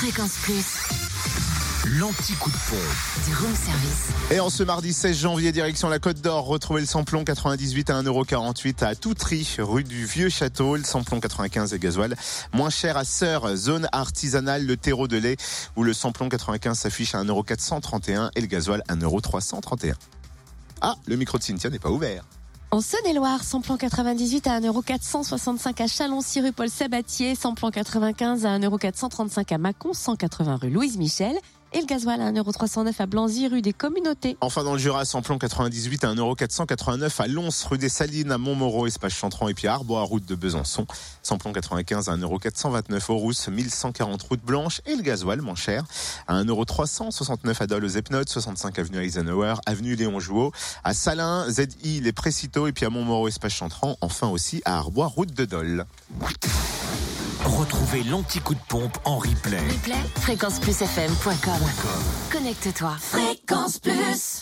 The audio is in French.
Fréquence Plus. L'anti-coup de pompe. Du room service. Et en ce mardi 16 janvier, direction la Côte d'Or, retrouvez le samplon 98 à 1,48€ à Toutry, rue du Vieux Château. Le samplon 95 et gasoil moins cher à Sœur, zone artisanale, le terreau de lait, où le samplon 95 s'affiche à 1,431€ et le gasoil à 1,331€. Ah, le micro de Cynthia n'est pas ouvert. En Saône-et-Loire, samplon 98 à 1,465€ à Chalon-Six rue Paul Sabatier, samplon 95 à 1,435€ à Mâcon, 180 rue Louise Michel et le gasoil à 1,309€ à Blanzy rue des Communautés. Enfin dans le Jura, samplon 98 à 1,489€ à Lons, rue des Salines, à Montmoreau, espace Chantran et puis à Arbois, route de Besançon. Samplon 95 à 1,429€ au Rousse, 1140 route Blanche et le gasoil moins cher à 1,369€ à Dole aux Epnotes, 65 avenue Eisenhower, avenue Léon Jouot, à Salins, ZI, les Précitaux et puis à Montmoreau, espace Chantran, enfin aussi à Arbois, route de Dole. Retrouvez l'anti-coup de pompe en replay. Replay, fréquenceplusfm.com. Connecte-toi. Fréquence Plus.